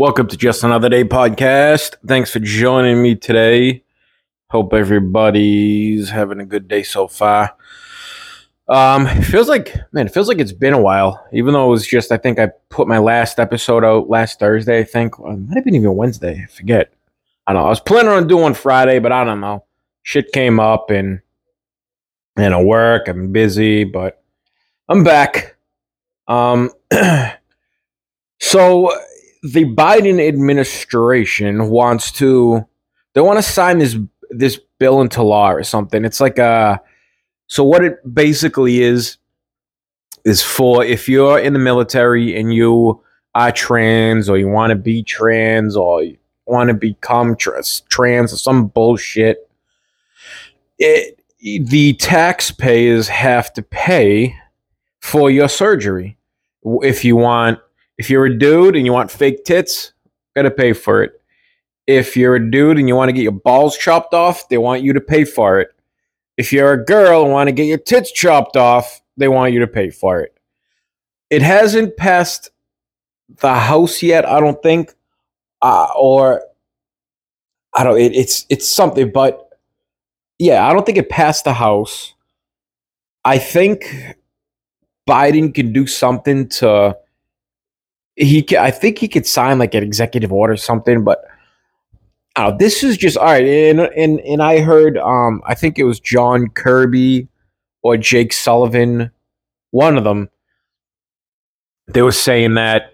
Welcome to Just Another Day podcast. Thanks for joining me today. Hope everybody's having a good day so far. Um, it feels like man, it feels like it's been a while. Even though it was just, I think I put my last episode out last Thursday. I think it might have been even Wednesday. I forget. I don't know. I was planning on doing Friday, but I don't know. Shit came up and and I work. I'm busy, but I'm back. Um, so the Biden administration wants to they want to sign this this bill into law or something. It's like a so what it basically is is for if you're in the military and you are trans or you want to be trans or you want to become trans, trans or some bullshit. It, the taxpayers have to pay for your surgery if you want if you're a dude and you want fake tits, gotta pay for it. If you're a dude and you want to get your balls chopped off, they want you to pay for it. If you're a girl and want to get your tits chopped off, they want you to pay for it. It hasn't passed the house yet, I don't think, uh, or I don't. It, it's it's something, but yeah, I don't think it passed the house. I think Biden can do something to he I think he could sign like an executive order or something, but oh, this is just all right. And and and I heard um I think it was John Kirby or Jake Sullivan, one of them. They were saying that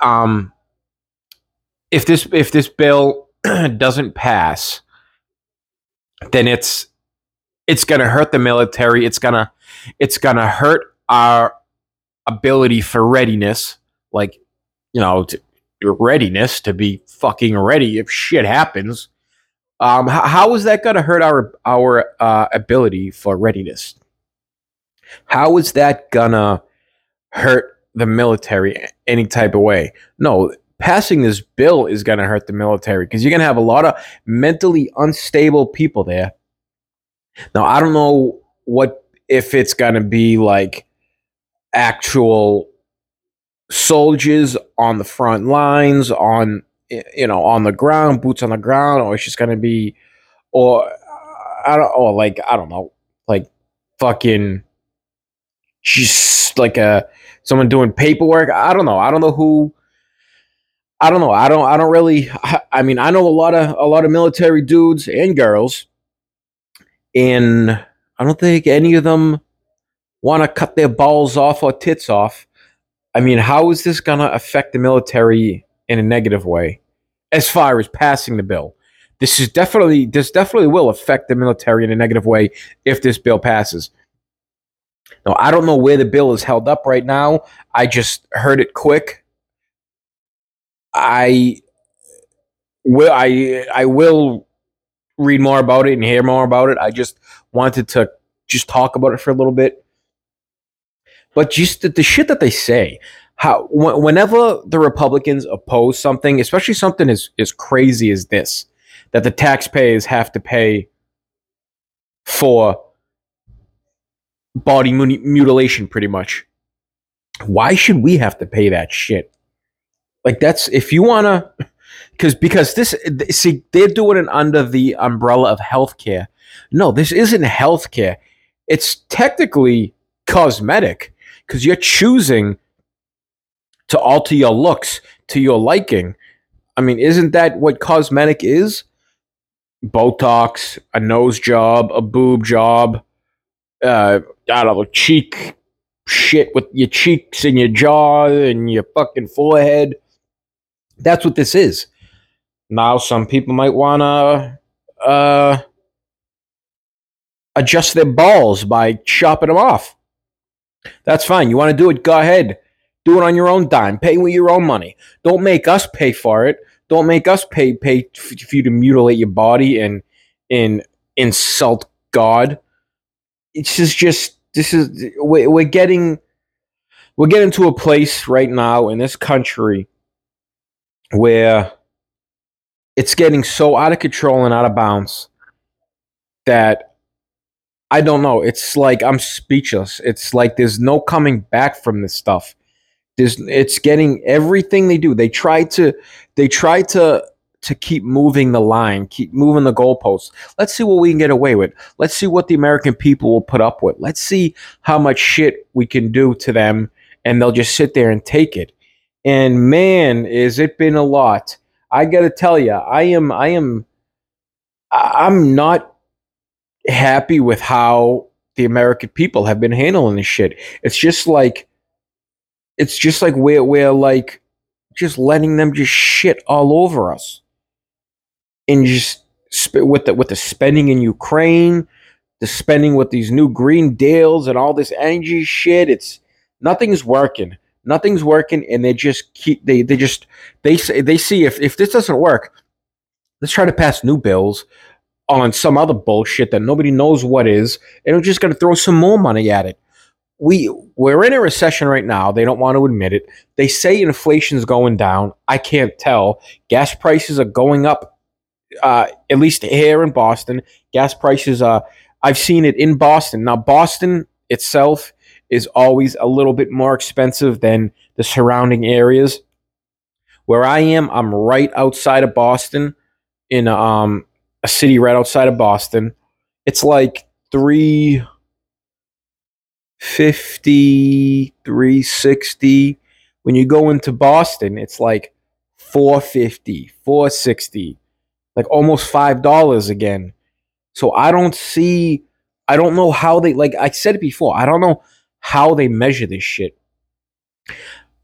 um if this if this bill doesn't pass, then it's it's gonna hurt the military. It's gonna it's gonna hurt our ability for readiness like you know to, your readiness to be fucking ready if shit happens. Um, how, is that going to hurt our our uh, ability for readiness? How is that gonna hurt the military any type of way? No, passing this bill is gonna hurt the military because you're gonna have a lot of mentally unstable people there. Now I don't know what if it's gonna be like actual soldiers on the front lines, on you know, on the ground, boots on the ground, or just gonna be, or uh, I don't, or like I don't know, like fucking, just like a someone doing paperwork. I don't know. I don't know who. I don't know. I don't. I don't really. I mean, I know a lot of a lot of military dudes and girls, and I don't think any of them want to cut their balls off or tits off I mean, how is this going to affect the military in a negative way as far as passing the bill? This is definitely this definitely will affect the military in a negative way if this bill passes. Now, I don't know where the bill is held up right now. I just heard it quick. I will I I will read more about it and hear more about it. I just wanted to just talk about it for a little bit but just the, the shit that they say, how whenever the Republicans oppose something, especially something as as crazy as this, that the taxpayers have to pay for body mutilation, pretty much. Why should we have to pay that shit? Like that's if you wanna, because because this see they're doing it under the umbrella of healthcare. No, this isn't healthcare. It's technically cosmetic because you're choosing to alter your looks to your liking. I mean, isn't that what cosmetic is? Botox, a nose job, a boob job, uh, I don't know, cheek shit with your cheeks and your jaw and your fucking forehead. That's what this is. Now, some people might want to uh, adjust their balls by chopping them off. That's fine. You want to do it? Go ahead. Do it on your own dime. Pay with your own money. Don't make us pay for it. Don't make us pay pay for you to mutilate your body and and insult God. It's just just this is we're, we're getting we're getting to a place right now in this country where it's getting so out of control and out of bounds that I don't know. It's like I'm speechless. It's like there's no coming back from this stuff. There's, it's getting everything they do. They try to they try to to keep moving the line, keep moving the goalposts. Let's see what we can get away with. Let's see what the American people will put up with. Let's see how much shit we can do to them, and they'll just sit there and take it. And man, is it been a lot. I got to tell you, I am I am I'm not happy with how the American people have been handling this shit. It's just like it's just like we're we're like just letting them just shit all over us. And just sp- with the with the spending in Ukraine, the spending with these new green deals and all this energy shit, it's nothing's working. Nothing's working and they just keep they they just they say they see if if this doesn't work, let's try to pass new bills on some other bullshit that nobody knows what is, and we're just going to throw some more money at it. We we're in a recession right now. They don't want to admit it. They say inflation's going down. I can't tell. Gas prices are going up. Uh, at least here in Boston, gas prices are. I've seen it in Boston. Now, Boston itself is always a little bit more expensive than the surrounding areas. Where I am, I'm right outside of Boston in um a city right outside of Boston. It's like 350, 360. When you go into Boston, it's like 450, 460, like almost $5 again. So I don't see, I don't know how they, like I said it before, I don't know how they measure this shit.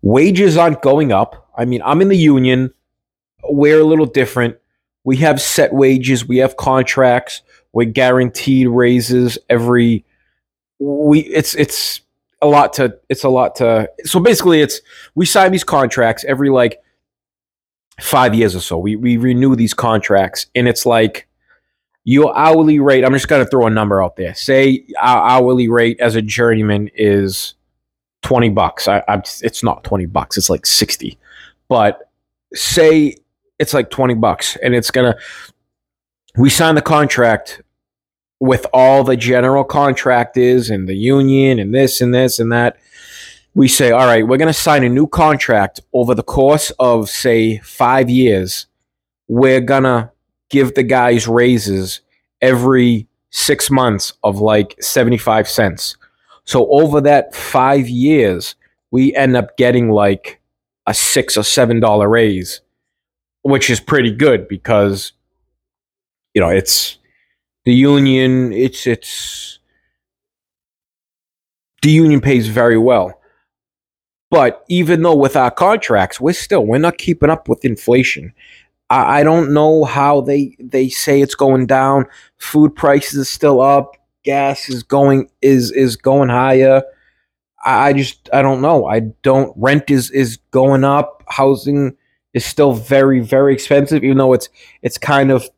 Wages aren't going up. I mean, I'm in the union. We're a little different we have set wages, we have contracts, we're guaranteed raises every we it's it's a lot to it's a lot to so basically it's we sign these contracts every like five years or so. We we renew these contracts and it's like your hourly rate, I'm just gonna throw a number out there. Say our hourly rate as a journeyman is 20 bucks. I, I it's not 20 bucks, it's like 60. But say it's like 20 bucks and it's going to we sign the contract with all the general contract is and the union and this and this and that. We say all right we're going to sign a new contract over the course of say 5 years. We're going to give the guys raises every 6 months of like 75 cents. So over that 5 years we end up getting like a 6 or 7 dollar raise which is pretty good because you know it's the union. It's it's the union pays very well, but even though with our contracts, we're still we're not keeping up with inflation. I, I don't know how they they say it's going down. Food prices are still up. Gas is going is is going higher. I, I just I don't know. I don't rent is is going up. Housing is still very very expensive even though it's it's kind of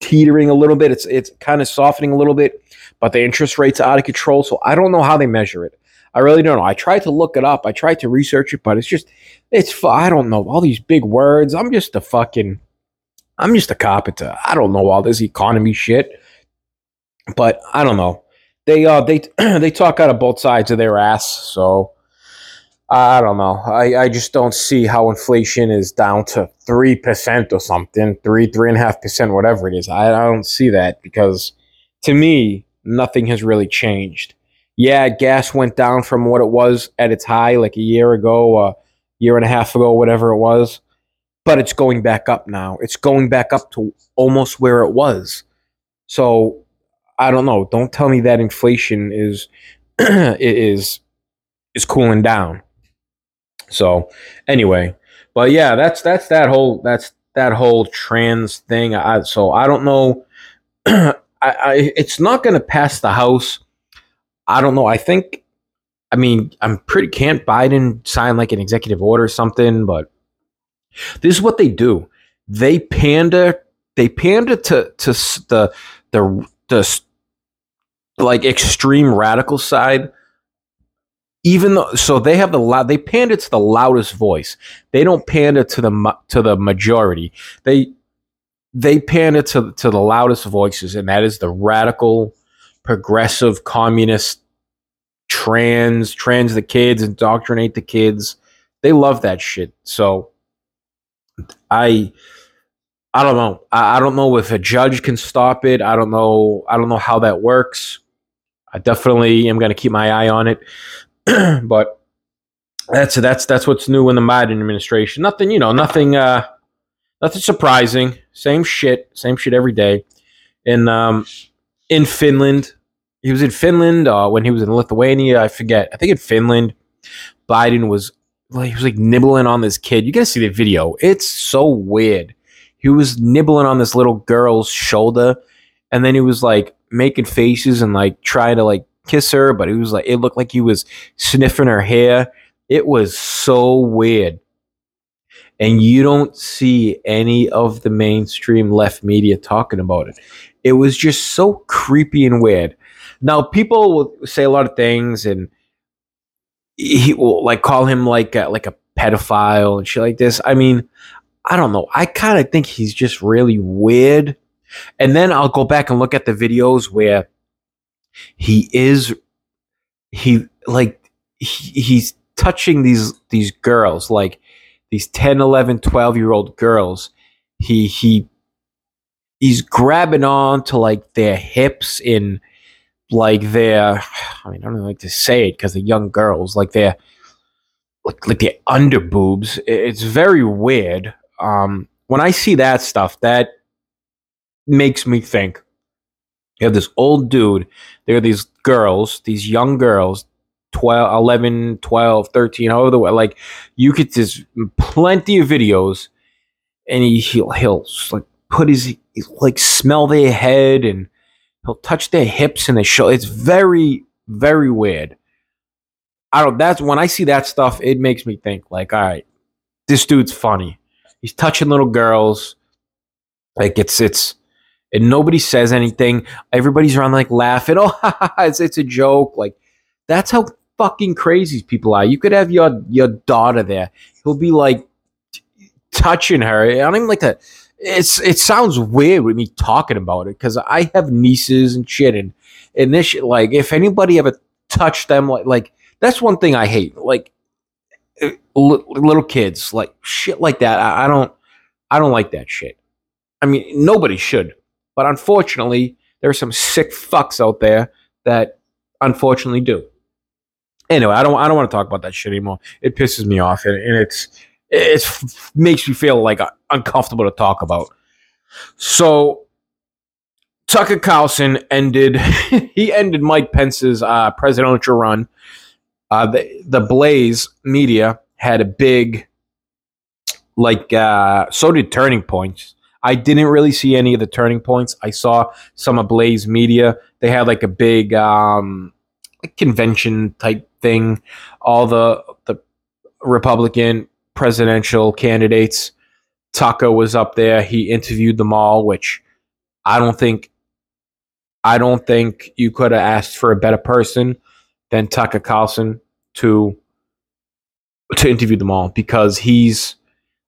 teetering a little bit. It's it's kind of softening a little bit but the interest rates are out of control so i don't know how they measure it. I really don't know. I tried to look it up. I tried to research it but it's just it's i don't know. All these big words. I'm just a fucking i'm just a carpenter i don't know all this economy shit but i don't know. They uh they they talk out of both sides of their ass so I don't know. I, I just don't see how inflation is down to 3% or something, 3, 3.5%, whatever it is. I, I don't see that because to me, nothing has really changed. Yeah, gas went down from what it was at its high like a year ago, a year and a half ago, whatever it was, but it's going back up now. It's going back up to almost where it was. So I don't know. Don't tell me that inflation is is is cooling down so anyway, but yeah, that's that's that whole that's that whole trans thing. I so I don't know. I, I it's not going to pass the House. I don't know. I think. I mean, I'm pretty. Can't Biden sign like an executive order or something? But this is what they do. They pander. They pander to to the the the like extreme radical side even though so they have the loud they pander to the loudest voice they don't pander to the to the majority they they pander to to the loudest voices and that is the radical progressive communist trans, trans the kids, indoctrinate the kids. They love that shit. So I I don't know. I, I don't know if a judge can stop it. I don't know. I don't know how that works. I definitely am going to keep my eye on it. but that's that's that's what's new in the Biden administration. Nothing, you know, nothing uh nothing surprising. Same shit, same shit every day. And um in Finland, he was in Finland uh, when he was in Lithuania, I forget. I think in Finland, Biden was like he was like nibbling on this kid. You got to see the video. It's so weird. He was nibbling on this little girl's shoulder and then he was like making faces and like trying to like kiss her, but it was like it looked like he was sniffing her hair. It was so weird. And you don't see any of the mainstream left media talking about it. It was just so creepy and weird. Now, people will say a lot of things, and he will like call him like a, like a pedophile and shit like this. I mean, I don't know. I kind of think he's just really weird. And then I'll go back and look at the videos where he is he like he, he's touching these these girls like these 10 11 12 year old girls. He he he's grabbing on to like their hips in like their i mean i don't like to say it because they're young girls like their like like their under boobs. It's very weird. Um when i see that stuff that makes me think you have this old dude there are these girls these young girls 12, 11, 12, 13, however, like you could just plenty of videos and he, he'll, he'll like put his, like smell their head and he'll touch their hips and they show. It's very, very weird. I don't, that's when I see that stuff, it makes me think like, all right, this dude's funny. He's touching little girls. Like it's, it's, and nobody says anything. Everybody's around like laughing. Oh, it's, it's a joke. Like that's how fucking crazy people are. You could have your your daughter there. He'll be like t- touching her. I don't even like to. It's it sounds weird with me talking about it because I have nieces and shit, and and this shit, like if anybody ever touched them, like like that's one thing I hate. Like uh, little kids, like shit like that. I, I don't I don't like that shit. I mean, nobody should, but unfortunately, there are some sick fucks out there that unfortunately do anyway, I don't I don't want to talk about that shit anymore. It pisses me off, and, and it's it makes me feel like uncomfortable to talk about. So Tucker Carlson ended he ended Mike Pence's uh, presidential run. Uh, the the Blaze media had a big like uh, so did Turning Points. I didn't really see any of the turning points. I saw some of Blaze Media. They had like a big um, convention type thing. All the the Republican presidential candidates. Tucker was up there. He interviewed them all, which I don't think I don't think you could have asked for a better person than Tucker Carlson to to interview them all because he's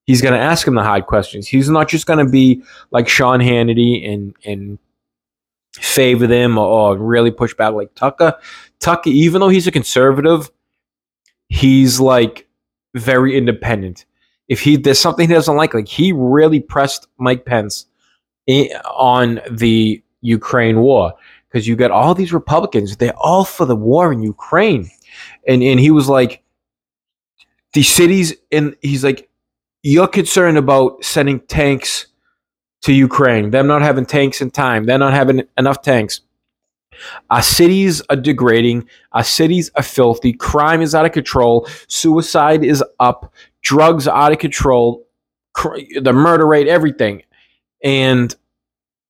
he's going to ask him the hard questions. He's not just going to be like Sean Hannity and and favor them or, or really push back like Tucker. Tucker, even though he's a conservative, he's like very independent. If he there's something he doesn't like, like he really pressed Mike Pence on the Ukraine war because you got all these Republicans, they're all for the war in Ukraine, and and he was like, the cities, and he's like, you're concerned about sending tanks to Ukraine, them not having tanks in time, they're not having enough tanks. Our cities are degrading. Our cities are filthy. Crime is out of control. Suicide is up. Drugs are out of control. The murder rate, everything. And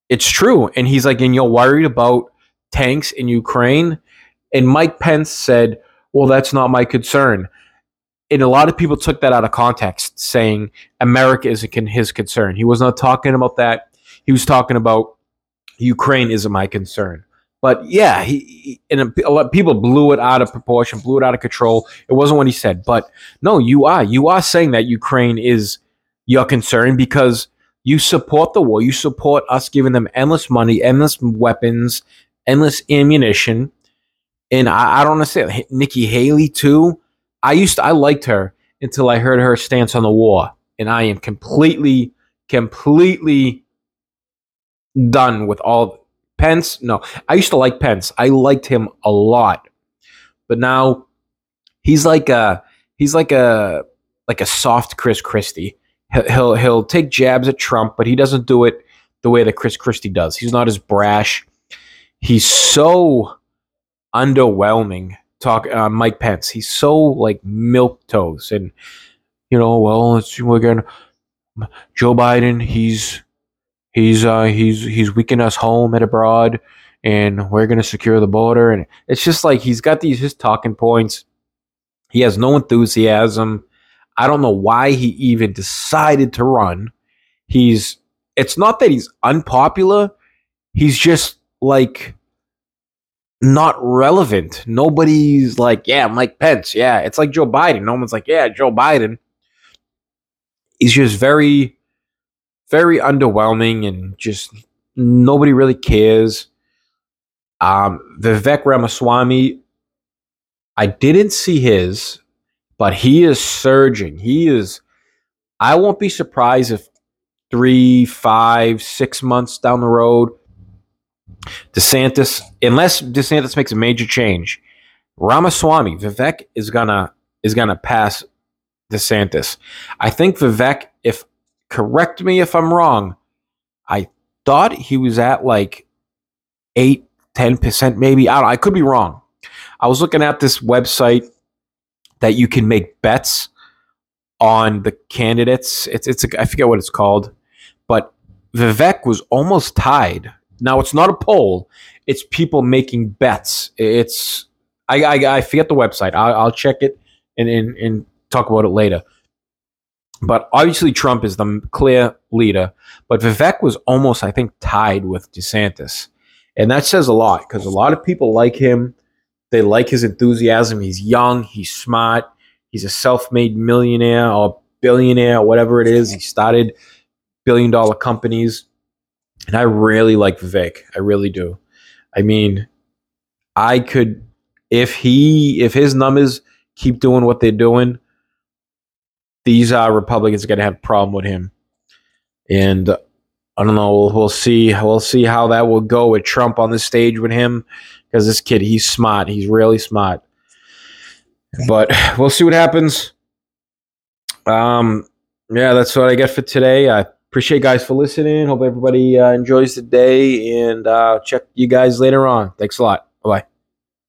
it's true. And he's like, and you're worried about tanks in Ukraine? And Mike Pence said, well, that's not my concern. And a lot of people took that out of context, saying America isn't his concern. He was not talking about that. He was talking about Ukraine isn't my concern. But yeah, he, and a lot of people blew it out of proportion, blew it out of control. It wasn't what he said. But no, you are you are saying that Ukraine is your concern because you support the war. You support us giving them endless money, endless weapons, endless ammunition. And I, I don't understand. Nikki Haley too. I used to, I liked her until I heard her stance on the war, and I am completely, completely done with all Pence. No, I used to like Pence. I liked him a lot, but now he's like a he's like a like a soft Chris Christie. He'll, he'll he'll take jabs at Trump, but he doesn't do it the way that Chris Christie does. He's not as brash. He's so underwhelming. Talk uh, Mike Pence. He's so like milk toast, and you know, well, it's we're gonna Joe Biden. He's he's uh, he's he's weakening us home and abroad, and we're gonna secure the border. And it's just like he's got these his talking points. He has no enthusiasm. I don't know why he even decided to run. He's it's not that he's unpopular. He's just like not relevant. Nobody's like, yeah, Mike Pence. Yeah, it's like Joe Biden. No one's like, yeah, Joe Biden. He's just very, very underwhelming and just nobody really cares. Um, Vivek Ramaswamy, I didn't see his, but he is surging. He is. I won't be surprised if three, five, six months down the road, DeSantis, unless DeSantis makes a major change, Ramaswamy, Vivek is gonna is gonna pass DeSantis. I think Vivek, if correct me if I'm wrong, I thought he was at like eight, 10% maybe. I I could be wrong. I was looking at this website that you can make bets on the candidates. It's it's a, I forget what it's called, but Vivek was almost tied now it's not a poll; it's people making bets. It's I I, I forget the website. I'll, I'll check it and, and and talk about it later. But obviously, Trump is the clear leader. But Vivek was almost, I think, tied with DeSantis, and that says a lot because a lot of people like him. They like his enthusiasm. He's young. He's smart. He's a self-made millionaire or billionaire, whatever it is. He started billion-dollar companies and I really like Vivek. I really do. I mean, I could if he if his numbers keep doing what they're doing, these uh, Republicans are going to have a problem with him. And I don't know. We'll, we'll see. We'll see how that will go with Trump on the stage with him because this kid, he's smart. He's really smart. But we'll see what happens. Um, yeah, that's what I get for today. I appreciate guys for listening. Hope everybody uh, enjoys the day and uh, check you guys later on. Thanks a lot. Bye bye.